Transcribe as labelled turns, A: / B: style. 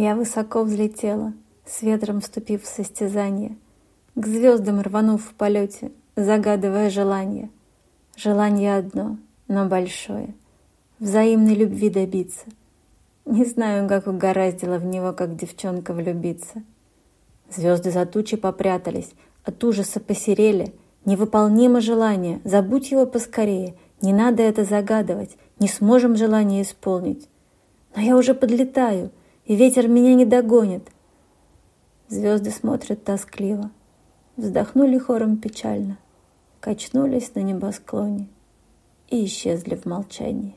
A: Я высоко взлетела, с ветром вступив в состязание, К звездам рванув в полете, загадывая желание. Желание одно, но большое — взаимной любви добиться. Не знаю, как угораздило в него, как девчонка влюбиться. Звезды за тучи попрятались, от ужаса посерели. Невыполнимо желание, забудь его поскорее, не надо это загадывать, не сможем желание исполнить. Но я уже подлетаю, и ветер меня не догонит. Звезды смотрят тоскливо, вздохнули хором печально, качнулись на небосклоне и исчезли в молчании.